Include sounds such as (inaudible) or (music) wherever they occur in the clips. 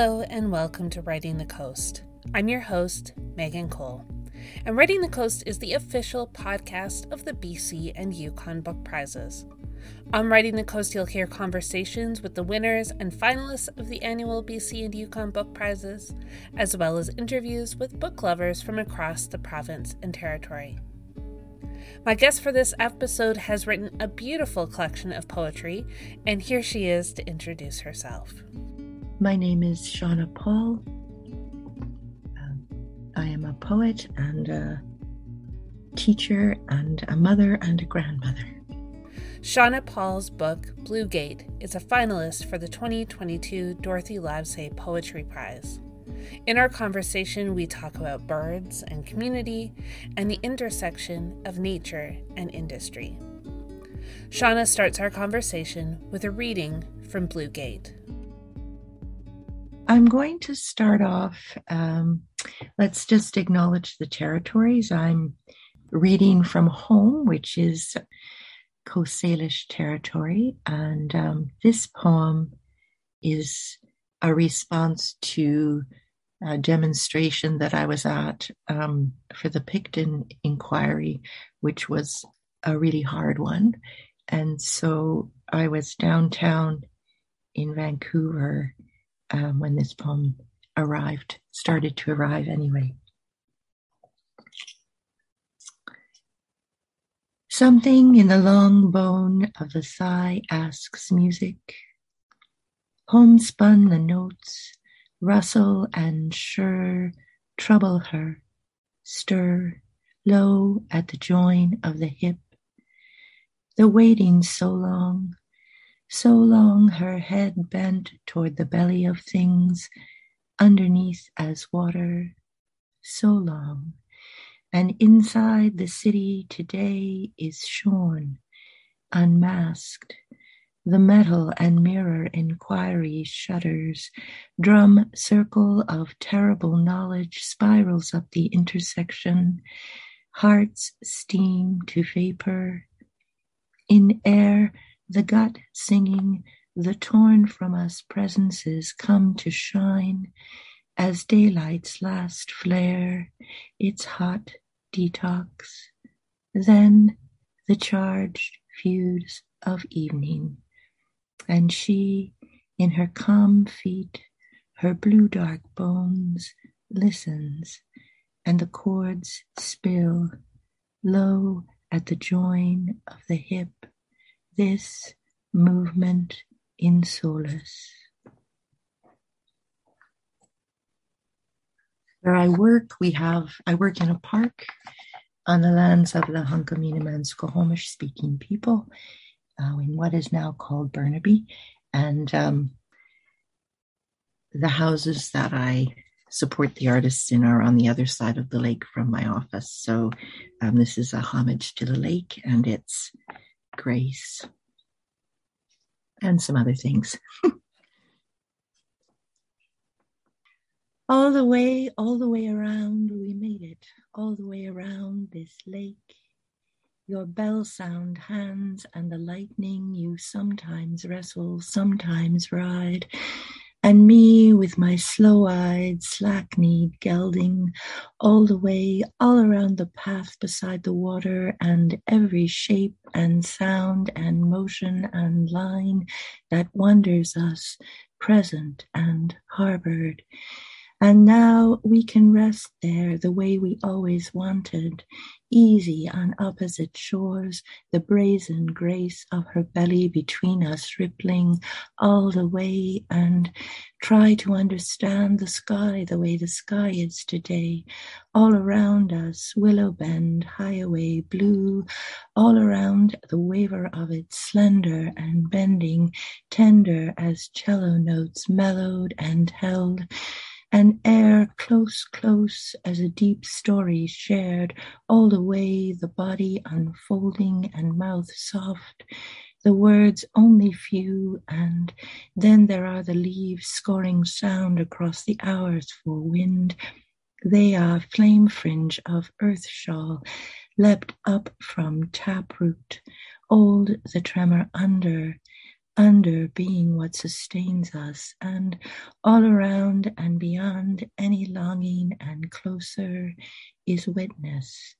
Hello, and welcome to Writing the Coast. I'm your host, Megan Cole. And Writing the Coast is the official podcast of the BC and Yukon Book Prizes. On Writing the Coast, you'll hear conversations with the winners and finalists of the annual BC and Yukon Book Prizes, as well as interviews with book lovers from across the province and territory. My guest for this episode has written a beautiful collection of poetry, and here she is to introduce herself. My name is Shauna Paull. Um, I am a poet and a teacher and a mother and a grandmother. Shauna Paull's book, Blue Gate, is a finalist for the 2022 Dorothy Livesay Poetry Prize. In our conversation, we talk about birds and community and the intersection of nature and industry. Shauna starts our conversation with a reading from Blue Gate. I'm going to start off. Um, let's just acknowledge the territories. I'm reading from home, which is Coast Salish territory, and um, this poem is a response to a demonstration that I was at um, for the Pickton inquiry, which was a really hard one. And so I was downtown in Vancouver um, when this poem arrived, started to arrive anyway. Something in the long bone of the thigh asks music. Homespun the notes, rustle and sure, trouble her, stir, low at the join of the hip. The waiting so long, so long her head bent toward the belly of things underneath as water, so long. And inside the city today is shorn, unmasked. The metal and mirror inquiry shudders. Drum circle of terrible knowledge spirals up the intersection. Hearts steam to vapor. In air, the gut singing, the torn from us presences come to shine as daylight's last flare, its hot detox. Then the charged feuds of evening, and she, in her calm feet, her blue dark bones, listens, and the chords spill low at the join of the hip this movement in solace. Where I work, we have, I work in a park on the lands of the Hunkaminam Squamish speaking people uh, in what is now called Burnaby. And um, the houses that I support the artists in are on the other side of the lake from my office. So um, this is a homage to the lake and its grace, and some other things. (laughs) all the way, all the way around, we made it, all the way around this lake. Your bell sound hands and the lightning you sometimes wrestle, sometimes ride and me with my slow-eyed, slack-kneed gelding, all the way, all around the path beside the water, and every shape and sound and motion and line that wonders us, present and harbored. And now we can rest there the way we always wanted, easy on opposite shores, the brazen grace of her belly between us rippling all the way, and try to understand the sky the way the sky is today. All around us, Willow Bend, Highway, blue, all around the waver of it, slender and bending, tender as cello notes mellowed and held and air close, close as a deep story shared, all the way the body unfolding and mouth soft, the words only few, and then there are the leaves scoring sound across the hours for wind. They are flame fringe of earth shawl, leapt up from taproot, old the tremor under, under being what sustains us, and all around and beyond any longing and closer is witness.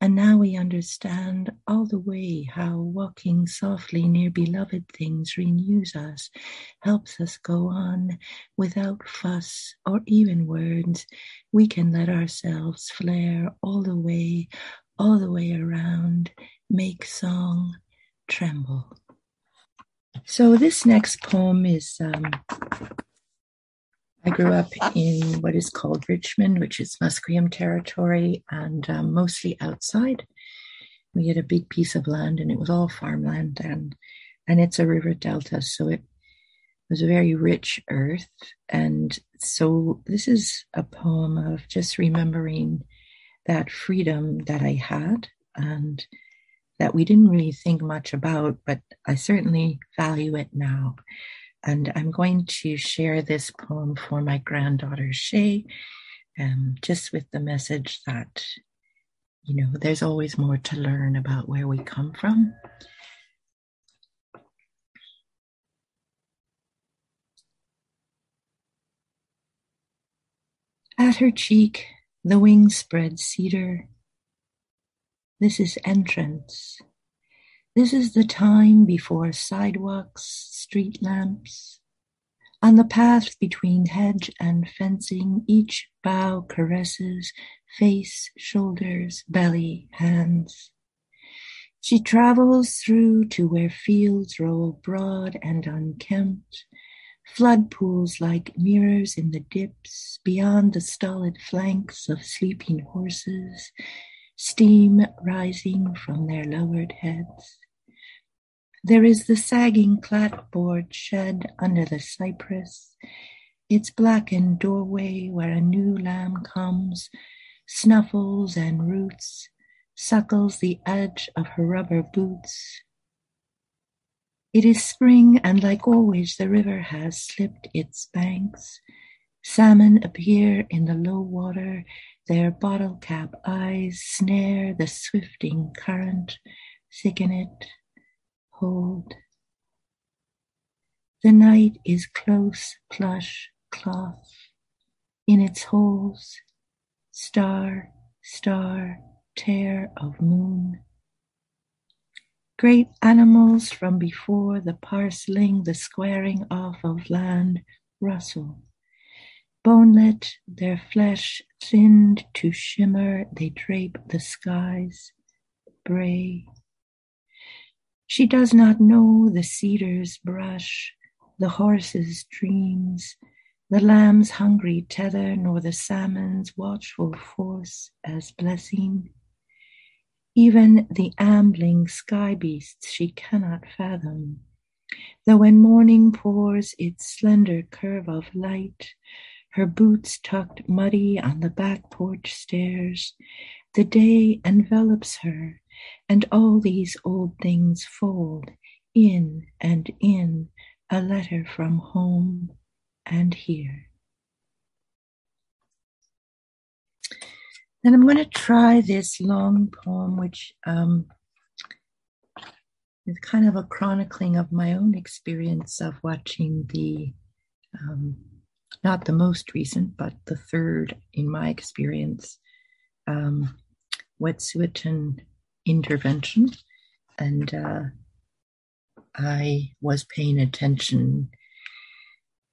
And now we understand all the way how walking softly near beloved things renews us, helps us go on without fuss or even words. We can let ourselves flare all the way, all the way around, make song, tremble. So this next poem is um, I grew up in what is called Richmond, which is Musqueam territory, and um, mostly outside. We had a big piece of land, and it was all farmland, and and it's a river delta, so it was a very rich earth. And so this is a poem of just remembering that freedom that I had, and that we didn't really think much about, but I certainly value it now. And I'm going to share this poem for my granddaughter Shay, um, just with the message that, you know, there's always more to learn about where we come from. At her cheek, the wing spread cedar this is entrance. This is the time before sidewalks, street lamps. On the path between hedge and fencing, each bough caresses face, shoulders, belly, hands. She travels through to where fields roll broad and unkempt, flood pools like mirrors in the dips, beyond the stolid flanks of sleeping horses, steam rising from their lowered heads. There is the sagging clapboard shed under the cypress, its blackened doorway where a new lamb comes, snuffles and roots, suckles the edge of her rubber boots. It is spring, and like always, the river has slipped its banks. Salmon appear in the low water their bottle cap eyes snare the swifting current, thicken it, hold. The night is close plush cloth. In its holes, star, star, tear of moon. Great animals from before the parceling, the squaring off of land, rustle Bonelet, their flesh thinned to shimmer, they drape the skies, bray. She does not know the cedar's brush, the horse's dreams, the lamb's hungry tether, nor the salmon's watchful force as blessing. Even the ambling sky beasts she cannot fathom, though when morning pours its slender curve of light, her boots tucked muddy on the back porch stairs. The day envelops her, and all these old things fold in and in a letter from home and here. Then I'm going to try this long poem, which um, is kind of a chronicling of my own experience of watching the um, not the most recent, but the third in my experience, um, Wet'suwet'en intervention. And uh, I was paying attention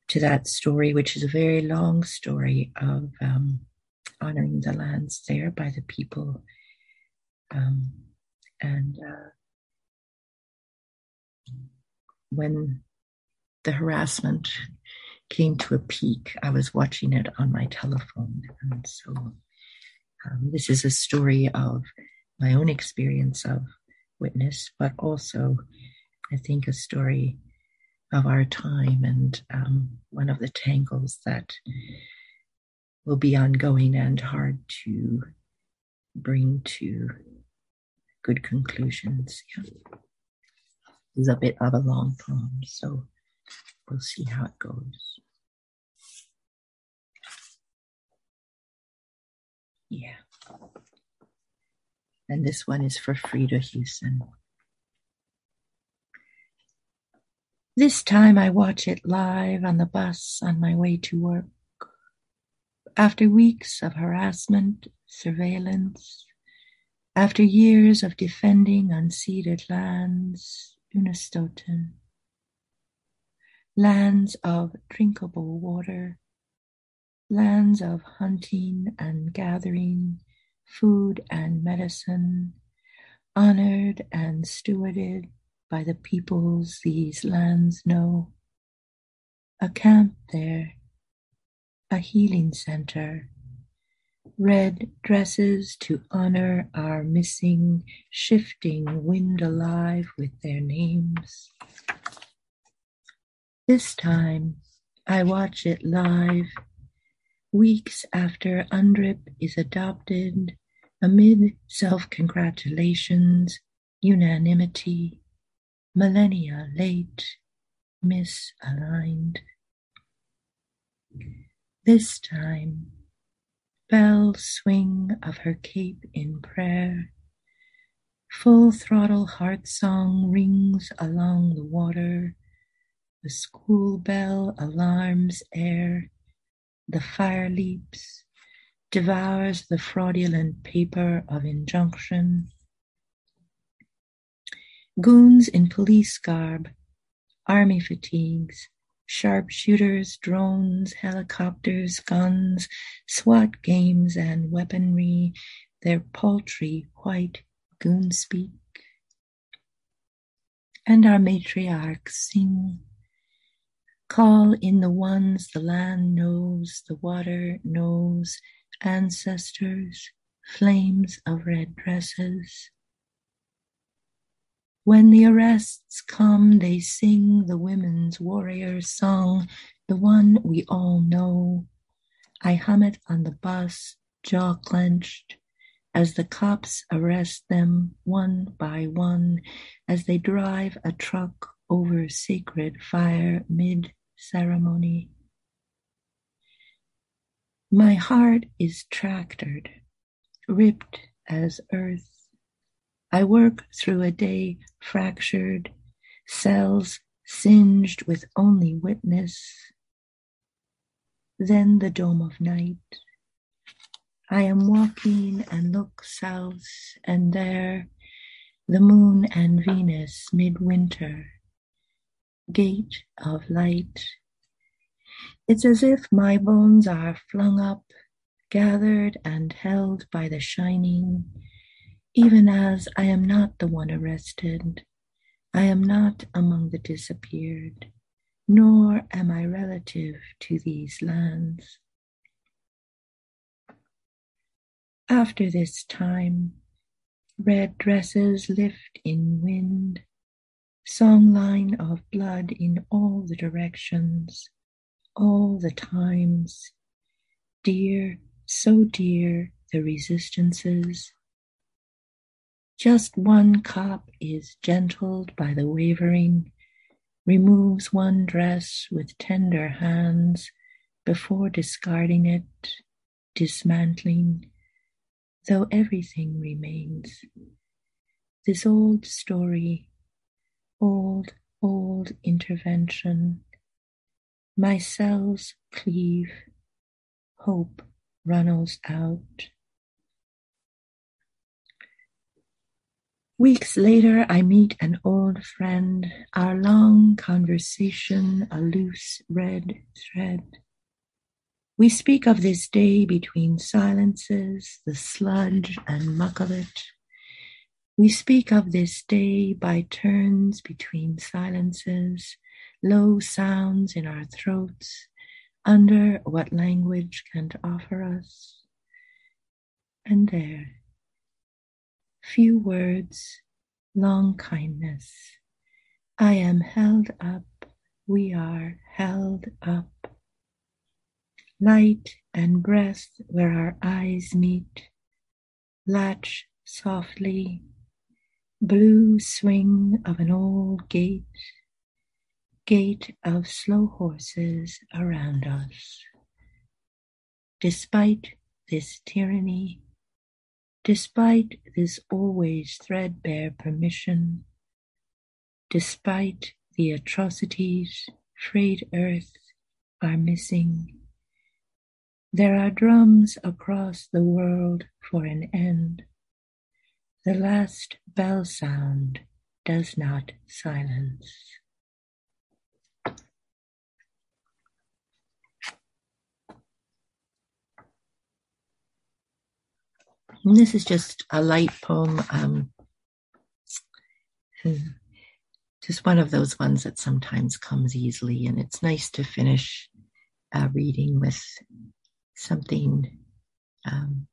to that story, which is a very long story of um, honoring the lands there by the people. Um, and uh, when the harassment came to a peak. I was watching it on my telephone. And so um, this is a story of my own experience of witness, but also, I think, a story of our time and um, one of the tangles that will be ongoing and hard to bring to good conclusions. Yeah. It's a bit of a long poem, so we'll see how it goes. Yeah. And this one is for Freda Huson. This time I watch it live on the bus on my way to work. After weeks of harassment, surveillance, after years of defending unceded lands, Unist'ot'en, lands of drinkable water, lands of hunting and gathering, food and medicine, honored and stewarded by the peoples these lands know. A camp there, a healing center, red dresses to honor our missing, shifting wind alive with their names. This time I watch it live, weeks after UNDRIP is adopted, amid self congratulations, unanimity, millennia late, misaligned. This time, bell swing of her cape in prayer, full throttle heart song rings along the water the school bell alarms air, the fire leaps, devours the fraudulent paper of injunction. Goons in police garb, army fatigues, sharpshooters, drones, helicopters, guns, SWAT games and weaponry, their paltry white goon speak. And our matriarchs sing Call in the ones the land knows, the water knows, ancestors, flames of red dresses. When the arrests come, they sing the women's warrior song, the one we all know. I hum it on the bus, jaw clenched, as the cops arrest them one by one, as they drive a truck over sacred fire mid ceremony. My heart is tractored, ripped as earth. I work through a day fractured, cells singed with only witness. Then the dome of night. I am walking and look south, and there the moon and Venus midwinter gate of light. It's as if my bones are flung up, gathered and held by the shining, even as I am not the one arrested. I am not among the disappeared, nor am I relative to these lands. After this time, red dresses lift in wind, songline of blood in all the directions, all the times. Dear, so dear, the resistances. Just one cop is gentled by the wavering, removes one dress with tender hands before discarding it, dismantling, though everything remains. This old story old, old intervention. My cells cleave, hope runnels out. Weeks later, I meet an old friend, our long conversation a loose red thread. We speak of this day between silences, the sludge and muck of it, we speak of this day by turns between silences, low sounds in our throats, under what language can't offer us. And there, few words, long kindness. I am held up, we are held up. Light and breath where our eyes meet, latch softly blue swing of an old gate, gate of slow horses around us. Despite this tyranny, despite this always threadbare permission, despite The atrocities, frayed earth, are missing. There are drums across the world for an end. The last bell sound does not silence. And this is just a light poem, um, just one of those ones that sometimes comes easily, and it's nice to finish a reading with something um,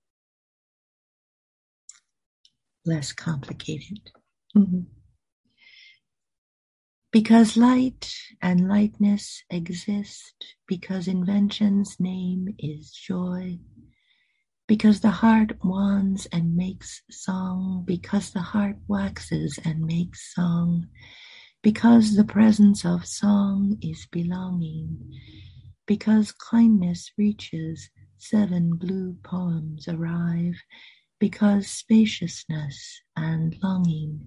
less complicated. Mm-hmm. Because light and lightness exist, because invention's name is joy, because the heart wants and makes song, because the heart waxes and makes song, because the presence of song is belonging, because kindness reaches, seven blue poems arrive, because spaciousness and longing,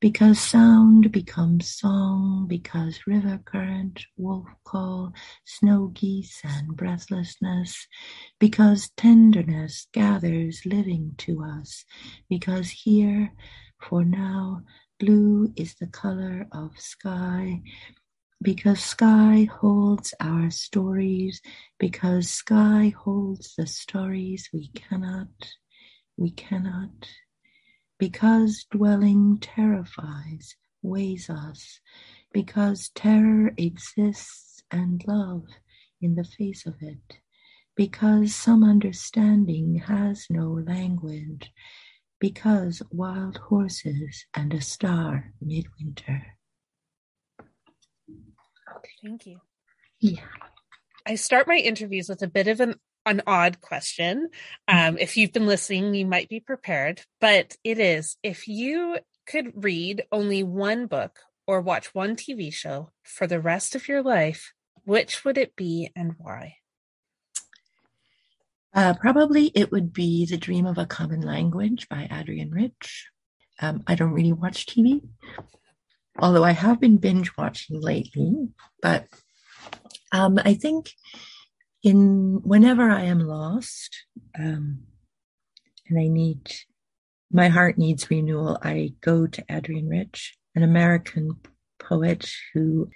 because sound becomes song, because river current, wolf call, snow geese, and breathlessness, because tenderness gathers living to us, because here, for now, blue is the color of sky, because sky holds our stories, because sky holds the stories we cannot we cannot, because dwelling terrifies, weighs us, because terror exists and love in the face of it, because some understanding has no language, because wild horses and a star midwinter. Thank you. Yeah. I start my interviews with a bit of an an odd question. Um, if you've been listening, you might be prepared, but it is if you could read only one book or watch one TV show for the rest of your life, which would it be and why? Uh, probably it would be The Dream of a Common Language by Adrienne Rich. Um, I don't really watch TV, although I have been binge watching lately. But um, I think in whenever I am lost um, and I need my heart needs renewal, I go to Adrienne Rich, an American poet who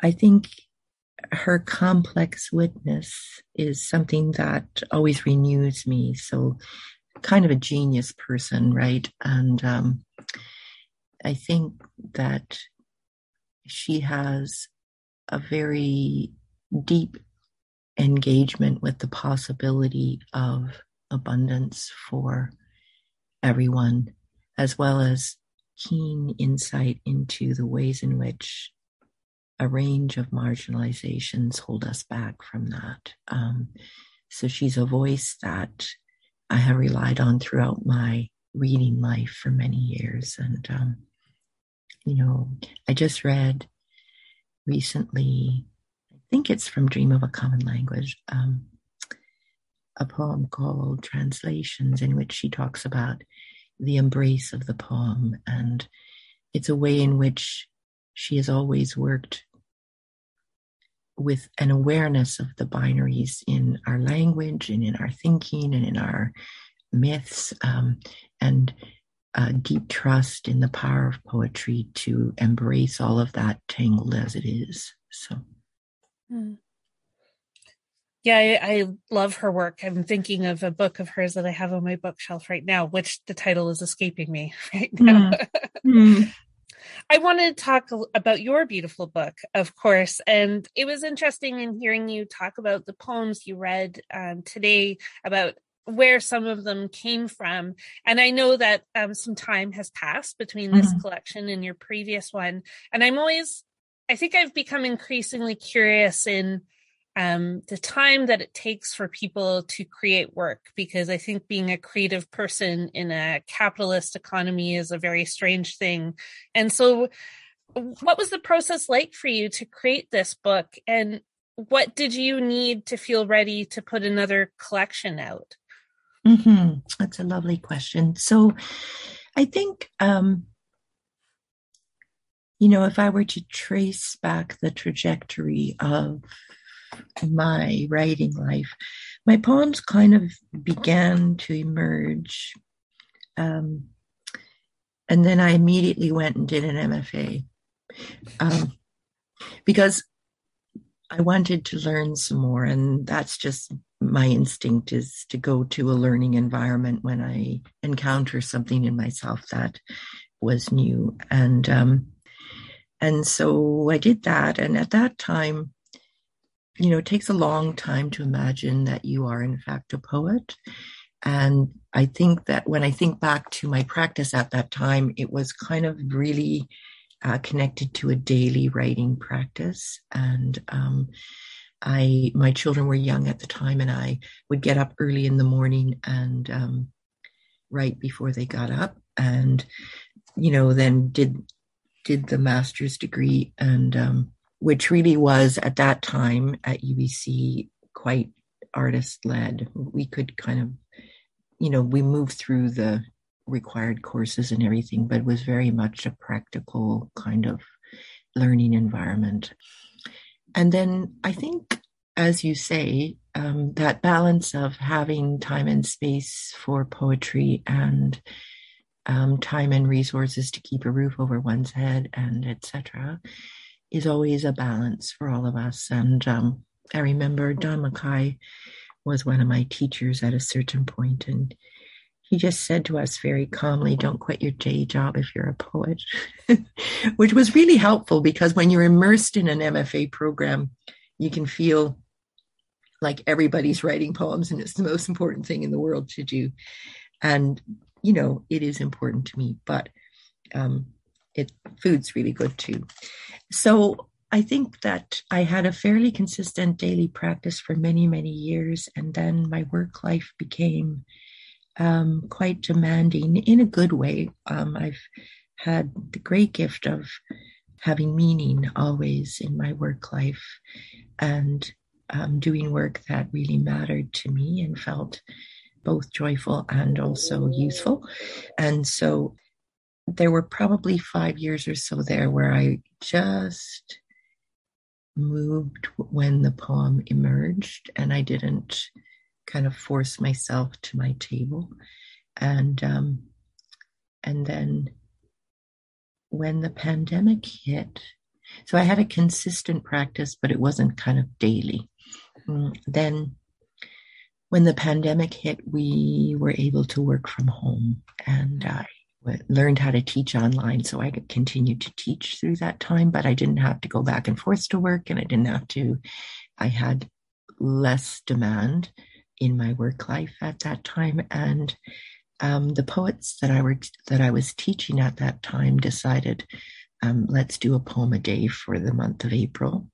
I think her complex witness is something that always renews me. So, kind of a genius person, right? And um, I think that she has a very deep engagement with the possibility of abundance for everyone, as well as keen insight into the ways in which a range of marginalizations hold us back from that. Um, so she's a voice that I have relied on throughout my reading life for many years. And, um, you know, I just read recently think it's from Dream of a Common Language, um, a poem called Translations, in which she talks about the embrace of the poem. And it's a way in which she has always worked with an awareness of the binaries in our language and in our thinking and in our myths, um, and a deep trust in the power of poetry to embrace all of that tangled as it is. So. Hmm. Yeah, I, I, love her work. I'm thinking of a book of hers that I have on my bookshelf right now, which the title is escaping me (laughs) right now. Mm. Mm. I wanted to talk about your beautiful book, of course, and it was interesting in hearing you talk about the poems you read um, today about where some of them came from. And I know that um, some time has passed between this mm-hmm. collection and your previous one, and I'm always I think I've become increasingly curious in um, the time that it takes for people to create work because I think being a creative person in a capitalist economy is a very strange thing. And so, what was the process like for you to create this book? And what did you need to feel ready to put another collection out? Mm-hmm. That's a lovely question. So, I think um, you know, if I were to trace back the trajectory of my writing life, my poems kind of began to emerge. Um, and then I immediately went and did an MFA um, because I wanted to learn some more. And that's just my instinct is to go to a learning environment when I encounter something in myself that was new. And, um, and so I did that. And at that time, you know, it takes a long time to imagine that you are, in fact, a poet. And I think that when I think back to my practice at that time, it was kind of really uh, connected to a daily writing practice. And um, I, my children were young at the time, and I would get up early in the morning and um, write before they got up, and you know, then did did the master's degree and um, which really was at that time at UBC quite artist led. We could kind of, you know, we moved through the required courses and everything, but was very much a practical kind of learning environment. And then I think, as you say, um, that balance of having time and space for poetry and um, time and resources to keep a roof over one's head and etc is always a balance for all of us. And um, I remember Don McKay was one of my teachers at a certain point, and he just said to us very calmly, Don't quit your day job if you're a poet, (laughs) which was really helpful because when you're immersed in an MFA program, you can feel like everybody's writing poems and it's the most important thing in the world to do. And, you know, it is important to me, but um, it food's really good too. So I think that I had a fairly consistent daily practice for many, many years. And then my work life became um, quite demanding in a good way. Um, I've had the great gift of having meaning always in my work life and um, doing work that really mattered to me and felt both joyful and also useful. And so there were probably five years or so there where I just moved when the poem emerged and I didn't kind of force myself to my table. And um, and then when the pandemic hit, so I had a consistent practice, but it wasn't kind of daily. Mm, then when the pandemic hit, we were able to work from home and I learned how to teach online. So I continued to teach through that time, but I didn't have to go back and forth to work and I didn't have to, I had less demand in my work life at that time. And um, the poets that I were that I was teaching at that time decided, um, let's do a poem a day for the month of April.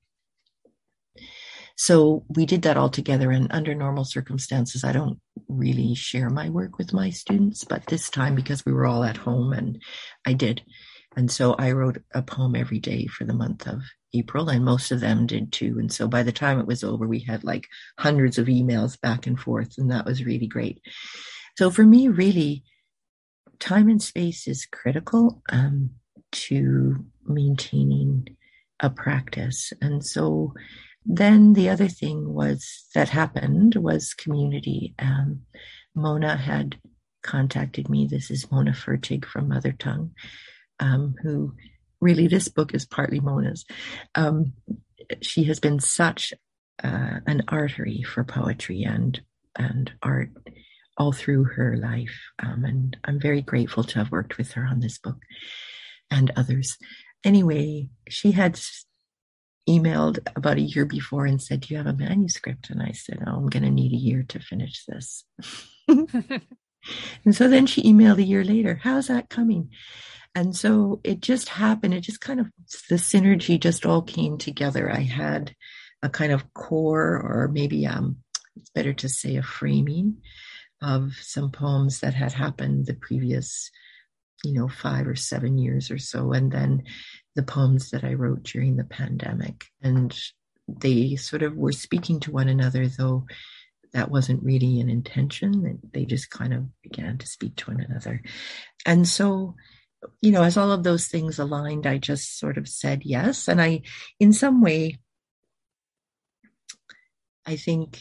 So we did that all together. And under normal circumstances, I don't really share my work with my students, but this time because we were all at home and I did. And so I wrote a poem every day for the month of April, and most of them did too. And so by the time it was over, we had like hundreds of emails back and forth, and that was really great. So for me, really, time and space is critical um, to maintaining a practice. And so then the other thing was that happened was community. Um, Mona had contacted me. This is Mona Fertig from Mother Tongue, um, who really this book is partly Mona's. Um, she has been such uh, an artery for poetry and and art all through her life, um, and I'm very grateful to have worked with her on this book and others. Anyway, she had emailed about a year before and said, Do you have a manuscript? And I said, Oh, I'm going to need a year to finish this. (laughs) and so then she emailed a year later, How's that coming? And so it just happened. It just kind of, the synergy just all came together. I had a kind of core, or maybe um, it's better to say a framing of some poems that had happened the previous you know, five or seven years or so. And then the poems that I wrote during the pandemic. And they sort of were speaking to one another, though that wasn't really an intention. They just kind of began to speak to one another. And so you know, as all of those things aligned, I just sort of said yes. And I, in some way, I think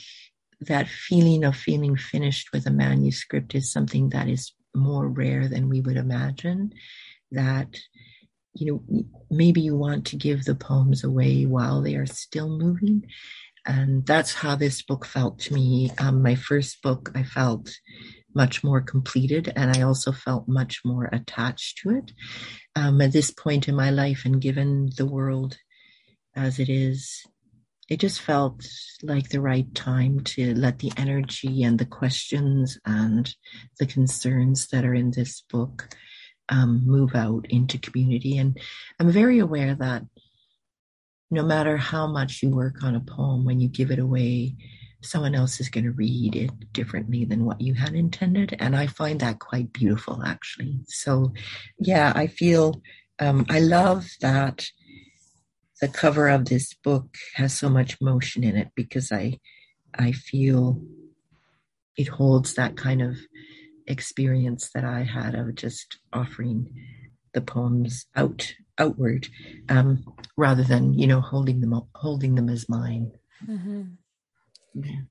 that feeling of feeling finished with a manuscript is something that is more rare than we would imagine. That, you know, maybe you want to give the poems away while they are still moving. And that's how this book felt to me. Um, my first book, I felt much more completed and I also felt much more attached to it. Um, at this point in my life and given the world as it is, it just felt like the right time to let the energy and the questions and the concerns that are in this book um, move out into community. And I'm very aware that no matter how much you work on a poem, when you give it away, someone else is going to read it differently than what you had intended. And I find that quite beautiful, actually. So, yeah, I feel um, I love that the cover of this book has so much motion in it because I I feel it holds that kind of experience that I had of just offering the poems out outward um, rather than you know holding them up, holding them as mine. Mm-hmm. Yeah.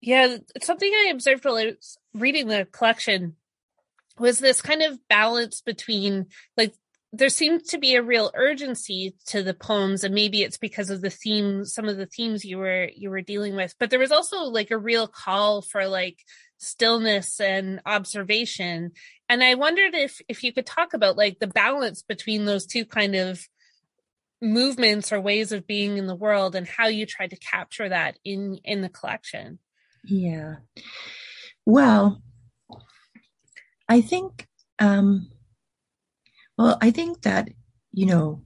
yeah, something I observed while I was reading the collection was this kind of balance between like there seemed to be a real urgency to the poems and maybe it's because of the theme some of the themes you were you were dealing with but there was also like a real call for like stillness and observation. And i wondered if if you could talk about like the balance between those two kind of movements or ways of being in the world and how you tried to capture that in in the collection. Yeah. Well i think um well, I think that, you know,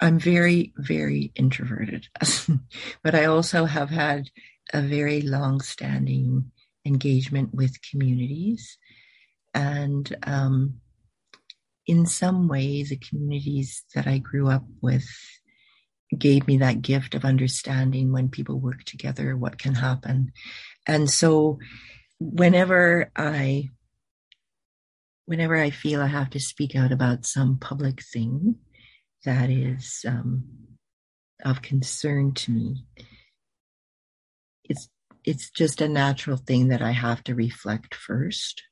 I'm very, very introverted, (laughs) but I also have had a very long standing engagement with communities. And um, in some ways, the communities that I grew up with gave me that gift of understanding when people work together, what can happen. And so whenever I whenever I feel I have to speak out about some public thing that is um, of concern to me, it's it's just a natural thing that I have to reflect first.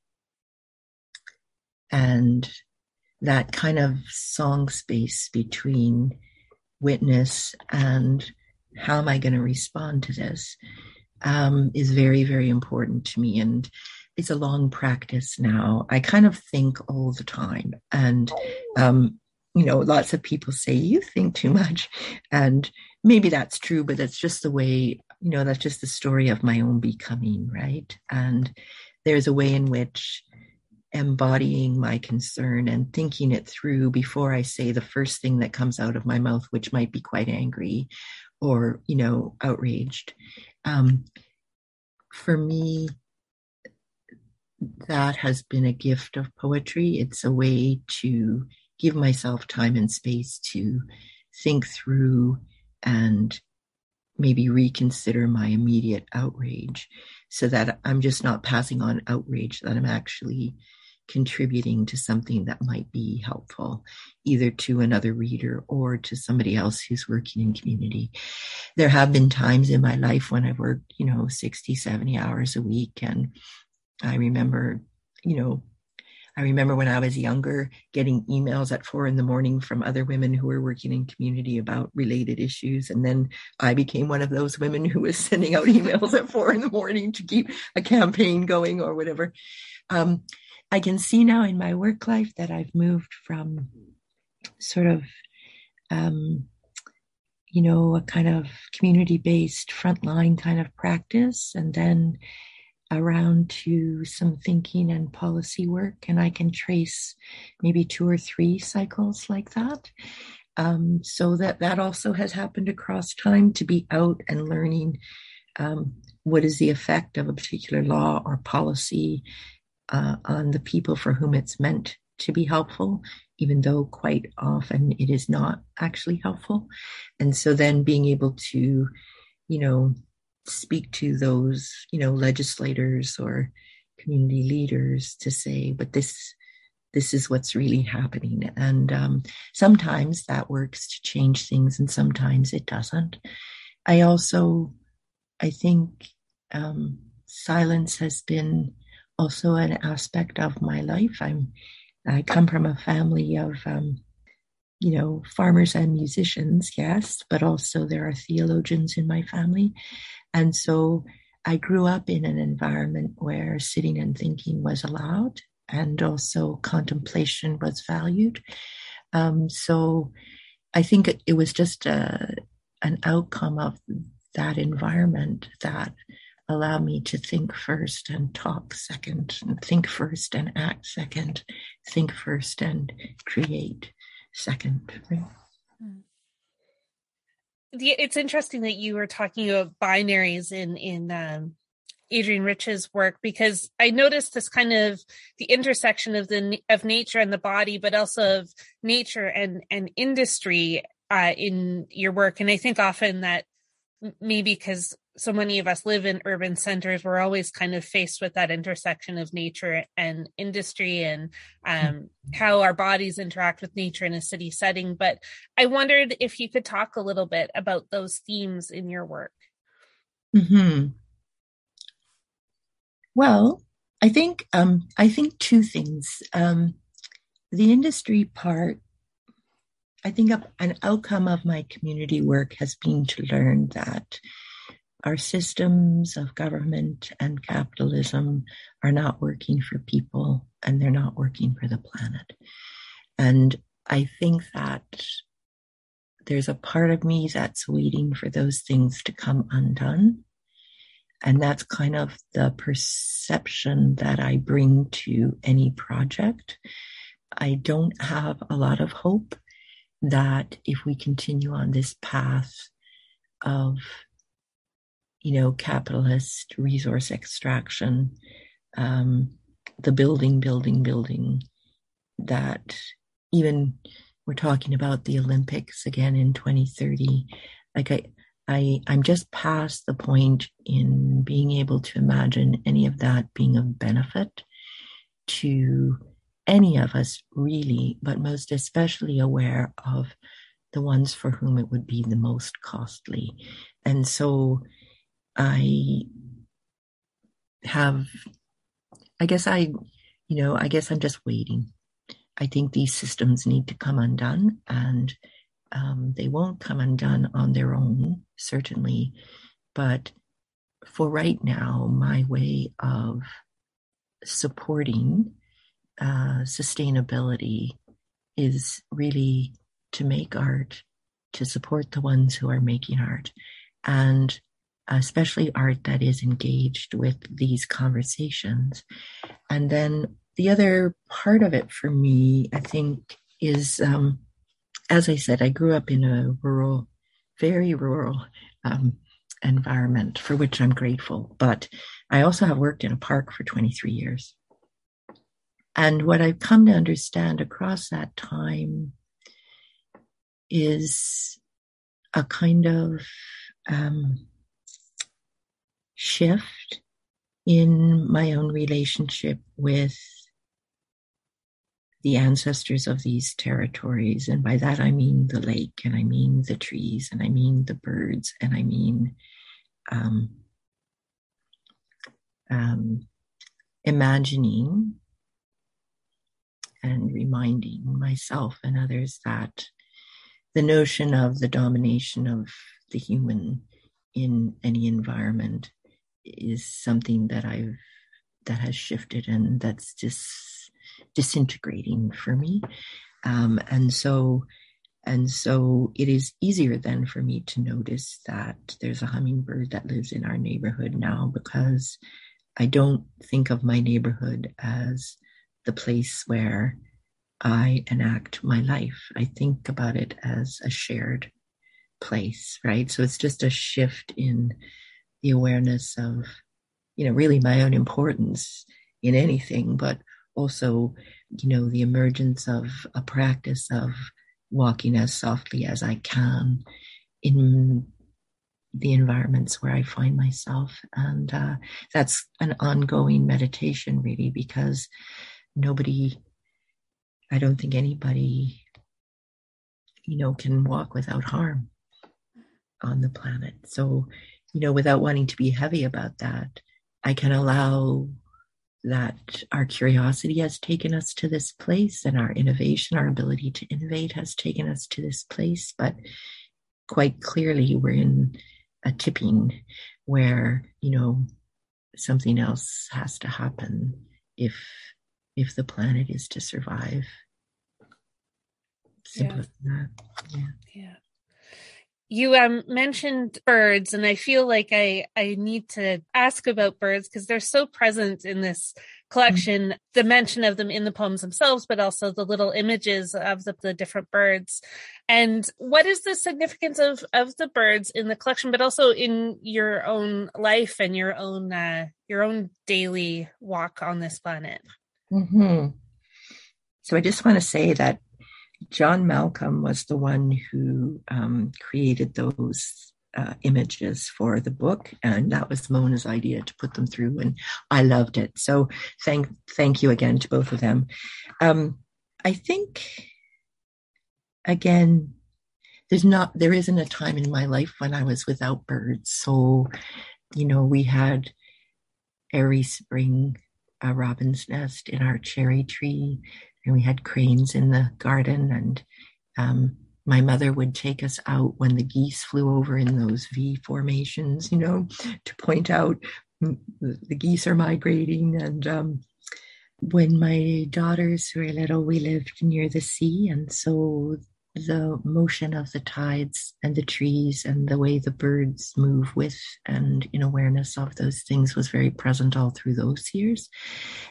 And that kind of song space between witness and how am I going to respond to this um, is very, very important to me. And it's a long practice now. I kind of think all the time. And, um, you know, lots of people say, you think too much. And maybe that's true, but that's just the way, you know, that's just the story of my own becoming, right? And there's a way in which embodying my concern and thinking it through before I say the first thing that comes out of my mouth, which might be quite angry or, you know, outraged. Um, for me, that has been a gift of poetry. It's a way to give myself time and space to think through and maybe reconsider my immediate outrage so that I'm just not passing on outrage, that I'm actually contributing to something that might be helpful, either to another reader or to somebody else who's working in community. There have been times in my life when I've worked, you know, 60, 70 hours a week and I remember, you know, I remember when I was younger getting emails at four in the morning from other women who were working in community about related issues. And then I became one of those women who was (laughs) sending out emails at four in the morning to keep a campaign going or whatever. Um, I can see now in my work life that I've moved from sort of, um, you know, a kind of community based frontline kind of practice and then around to some thinking and policy work, and I can trace maybe two or three cycles like that. Um, so that that also has happened across time to be out and learning um, what is the effect of a particular law or policy uh, on the people for whom it's meant to be helpful, even though quite often it is not actually helpful. And so then being able to, you know, speak to those, you know, legislators or community leaders to say, but this this is what's really happening. And um, sometimes that works to change things, and sometimes it doesn't. I also, I think, um, silence has been also an aspect of my life. I'm, I come from a family of, um, you know, farmers and musicians, yes, but also there are theologians in my family, and so I grew up in an environment where sitting and thinking was allowed and also contemplation was valued. Um, so I think it, was just a, an outcome of that environment that allowed me to think first and talk second, and think first and act second, think first and create second. Right? Hmm. It's interesting that you were talking about binaries in in um, Adrienne Rich's work because I noticed this kind of the intersection of the of nature and the body, but also of nature and and industry uh, in your work. And I think often that maybe because so many of us live in urban centers, we're always kind of faced with that intersection of nature and industry and um, how our bodies interact with nature in a city setting. But I wondered if you could talk a little bit about those themes in your work. Hmm. Well, I think um, I think two things. Um, the industry part, I think an outcome of my community work has been to learn that our systems of government and capitalism are not working for people and they're not working for the planet. And I think that there's a part of me that's waiting for those things to come undone. And that's kind of the perception that I bring to any project. I don't have a lot of hope that if we continue on this path of, you know, capitalist resource extraction, um, the building, building, building, that even we're talking about the Olympics again in 2030. Like I, I, I'm just past the point in being able to imagine any of that being of benefit to any of us, really, but most especially aware of the ones for whom it would be the most costly. And so I have, I guess I, you know, I guess I'm just waiting. I think these systems need to come undone and um, they won't come undone on their own, certainly. But for right now, my way of supporting uh, sustainability is really to make art, to support the ones who are making art, and especially art that is engaged with these conversations. And then the other part of it for me, I think, is um, as I said, I grew up in a rural, very rural um, environment for which I'm grateful. But I also have worked in a park for 23 years. And what I've come to understand across that time is a kind of um, shift in my own relationship with the ancestors of these territories. And by that, I mean the lake, and I mean the trees, and I mean the birds, and I mean um, um, imagining and reminding myself and others that the notion of the domination of the human in any environment is something that I've that has shifted and that's just disintegrating for me. Um, and so, and so it is easier then for me to notice that there's a hummingbird that lives in our neighborhood now because I don't think of my neighborhood as the place where I enact my life. I think about it as a shared place, right? So it's just a shift in the awareness of, you know, really my own importance in anything, but also, you know, the emergence of a practice of walking as softly as I can in the environments where I find myself. And uh, that's an ongoing meditation, really, because nobody I don't think anybody, you know, can walk without harm on the planet. So, you know, without wanting to be heavy about that, I can allow that our curiosity has taken us to this place and our innovation, our ability to innovate has taken us to this place. But quite clearly, we're in a tipping where, you know, something else has to happen if if the planet is to survive. Simple yeah. as that. Yeah. Yeah you um, mentioned birds and i feel like i i need to ask about birds because they're so present in this collection mm-hmm. the mention of them in the poems themselves but also the little images of the, the different birds and what is the significance of of the birds in the collection but also in your own life and your own uh, your own daily walk on this planet mm-hmm. so i just want to say that John Malcolm was the one who um, created those uh, images for the book, and that was Mona's idea to put them through, and I loved it. So thank thank you again to both of them. Um, I think again, there's not there isn't a time in my life when I was without birds. So, you know, we had every spring a robin's nest in our cherry tree and we had cranes in the garden and um, my mother would take us out when the geese flew over in those V formations, you know, to point out the geese are migrating. And um, when my daughters were little, we lived near the sea. And so the motion of the tides and the trees and the way the birds move with and in awareness of those things was very present all through those years.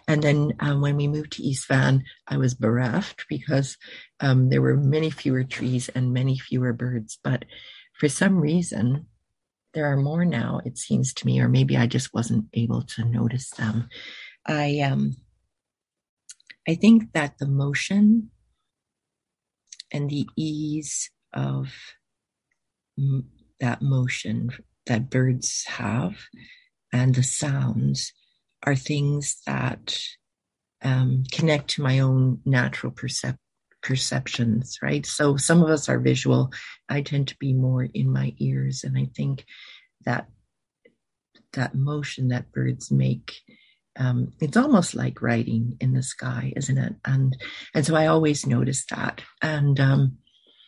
And then um, when we moved to East Van, I was bereft because um, there were many fewer trees and many fewer birds. But for some reason, there are more now, it seems to me, or maybe I just wasn't able to notice them. I um, I think that the motion and the ease of m- that motion that birds have and the sounds are things that um, connect to my own natural percep- perceptions, right? So some of us are visual. I tend to be more in my ears, and I think that that motion that birds make um, it's almost like writing in the sky, isn't it? And and so I always notice that. And um,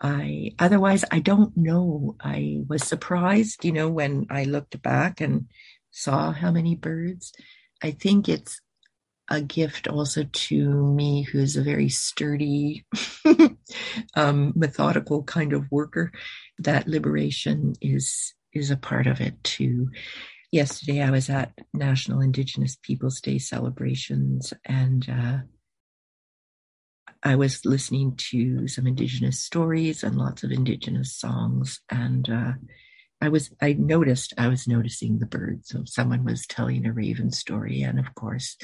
I otherwise I don't know. I was surprised, you know, when I looked back and saw how many birds. I think it's a gift also to me, who's a very sturdy, (laughs) um, methodical kind of worker. That liberation is is a part of it too yesterday I was at National Indigenous Peoples Day celebrations and uh, I was listening to some Indigenous stories and lots of Indigenous songs. And uh, I was, I noticed, I was noticing the birds. So someone was telling a raven story. And of course,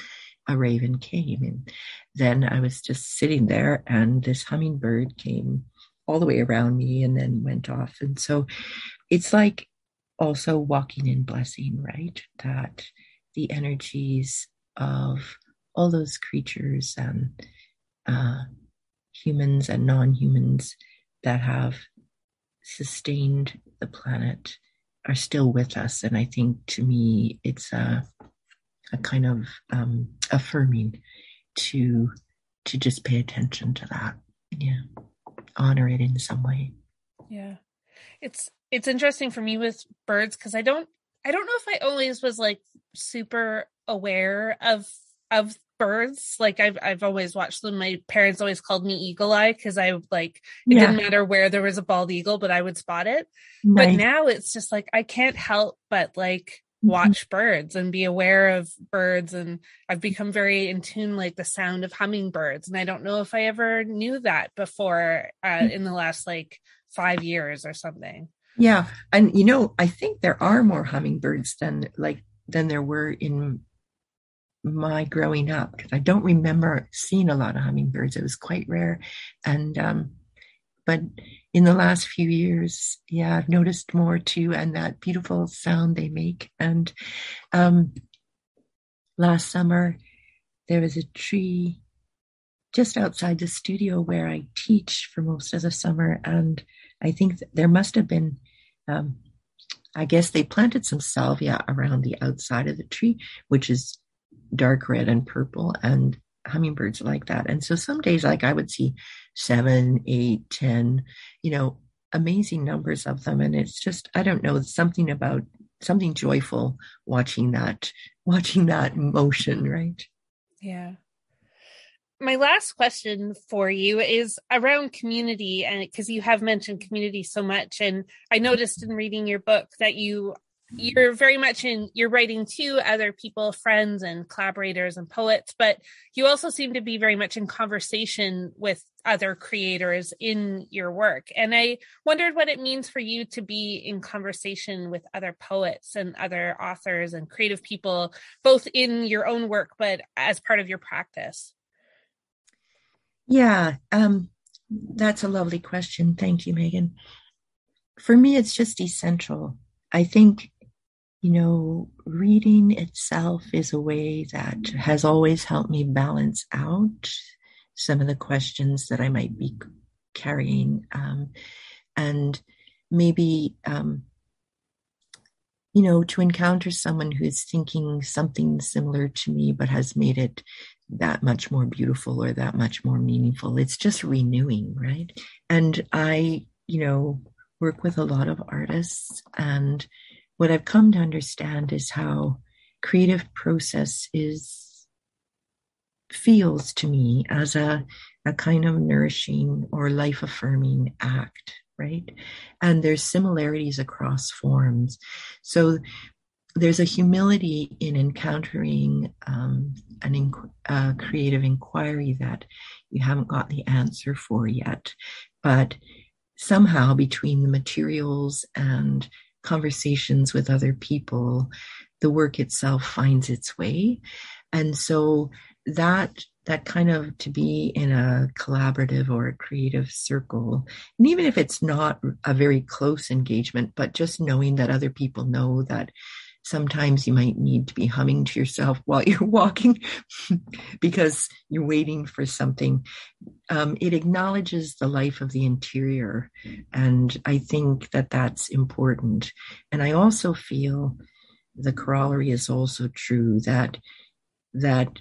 a raven came. And then I was just sitting there and this hummingbird came all the way around me and then went off. And so it's like also walking in blessing, right? That the energies of all those creatures and uh, humans and non humans that have sustained the planet are still with us. And I think to me, it's a, a kind of um, affirming to to just pay attention to that. Yeah. Honor it in some way. Yeah. It's it's interesting for me with birds because I don't I don't know if I always was like super aware of of birds. Like I've I've always watched them. My parents always called me eagle eye because I like it yeah. didn't matter where there was a bald eagle, but I would spot it. But now it's just like I can't help but like mm-hmm. watch mm-hmm. birds and be aware of birds and I've become very in tune like the sound of hummingbirds and I don't know if I ever knew that before uh, mm-hmm. in the last like 5 years or something. Yeah, and you know, I think there are more hummingbirds than like than there were in my growing up because I don't remember seeing a lot of hummingbirds. It was quite rare, and um, but in the last few years, yeah, I've noticed more too, and that beautiful sound they make. And um, last summer, there was a tree just outside the studio where I teach for most of the summer. And I think there must have been, um, I guess they planted some salvia around the outside of the tree, which is dark red and purple. And hummingbirds like that. And so some days, like I would see seven, eight, ten, you know, amazing numbers of them. And it's just, I don't know, something about something joyful watching that, (laughs) watching that motion, right? Yeah my last question for you is around community and because you have mentioned community so much and i noticed in reading your book that you you're very much in you're writing to other people friends and collaborators and poets but you also seem to be very much in conversation with other creators in your work. And i wondered what it means for you to be in conversation with other poets and other authors and creative people both in your own work but as part of your practice yeah um, that's a lovely question thank you megan for me it's just essential i think you know, reading itself is a way that has always helped me balance out some of the questions that I might be carrying. Um, and maybe, um, you know, to encounter someone who's thinking something similar to me, but has made it that much more beautiful or that much more meaningful. It's just renewing, right? And I, you know, work with a lot of artists and what I've come to understand is how creative process is feels to me as a, a kind of nourishing or life affirming act, right? And there's similarities across forms. So there's a humility in encountering um, an inc- uh, creative inquiry that you haven't got the answer for yet, but somehow between the materials and conversations with other people, the work itself finds its way. And so that that kind of to be in a collaborative or a creative circle and even if it's not a very close engagement but just knowing that other people know that sometimes you might need to be humming to yourself while you're (laughs) walking (laughs) because you're waiting for something. Um, it acknowledges the life of the interior. And I think that that's important. And I also feel the corollary is also true that, that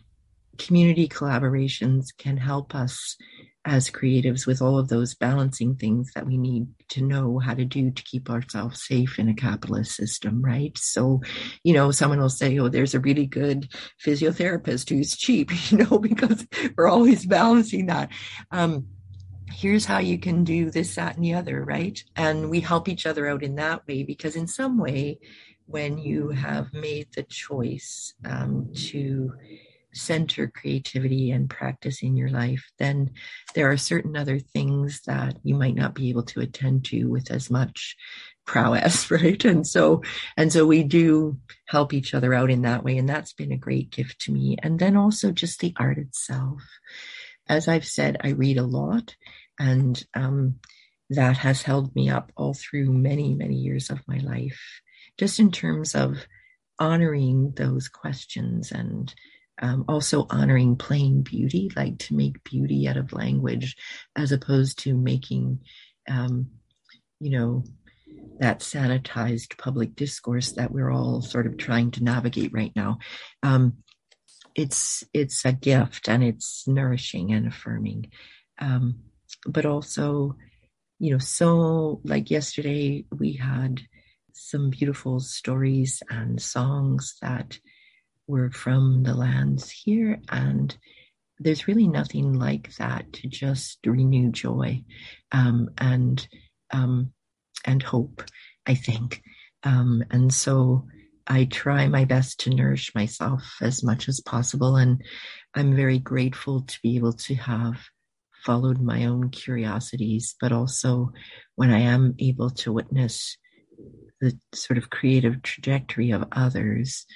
community collaborations can help us as creatives with all of those balancing things that we need to know how to do to keep ourselves safe in a capitalist system, right? So, you know, someone will say, oh, there's a really good physiotherapist who's cheap, (laughs) you know, because we're always balancing that. Um, here's how you can do this, that, and the other, right? And we help each other out in that way because, in some way, when you have made the choice um, to center creativity and practice in your life, then there are certain other things that you might not be able to attend to with as much prowess, (laughs) right? And so, and so we do help each other out in that way. And that's been a great gift to me. And then also just the art itself. As I've said, I read a lot and, um, that has held me up all through many, many years of my life, just in terms of honoring those questions and um, also honoring plain beauty, like to make beauty out of language, as opposed to making, um, you know, that sanitized public discourse that we're all sort of trying to navigate right now. Um, it's it's a gift and it's nourishing and affirming, um, but also, you know, so like yesterday we had some beautiful stories and songs that were from the lands here. And there's really nothing like that to just renew joy um, and um, and hope, I think. Um, and so I try my best to nourish myself as much as possible. And I'm very grateful to be able to have followed my own curiosities, but also when I am able to witness the sort of creative trajectory of others,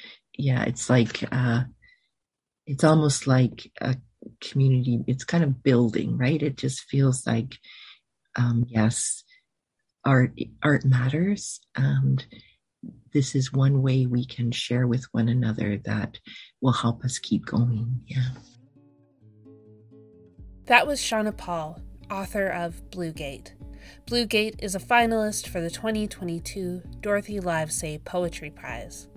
yeah, it's like uh, it's almost like a community. It's kind of building, right? It just feels like um, yes, art art matters, and this is one way we can share with one another that will help us keep going. Yeah. That was Shauna Paull, author of Bluegate. Bluegate is a finalist for the 2022 Dorothy Livesay Poetry Prize.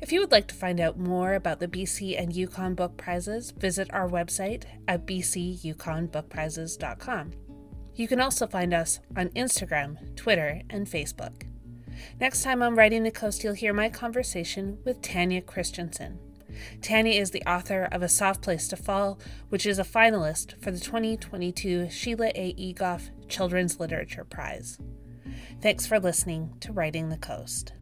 If you would like to find out more about the BC and Yukon Book Prizes, visit our website at bcyukonbookprizes.com. You can also find us on Instagram, Twitter, and Facebook. Next time on Writing the Coast, you'll hear my conversation with Tanya Christensen. Tanya is the author of A Soft Place to Fall, which is a finalist for the 2022 Sheila A. Egoff Children's Literature Prize. Thanks for listening to Writing the Coast.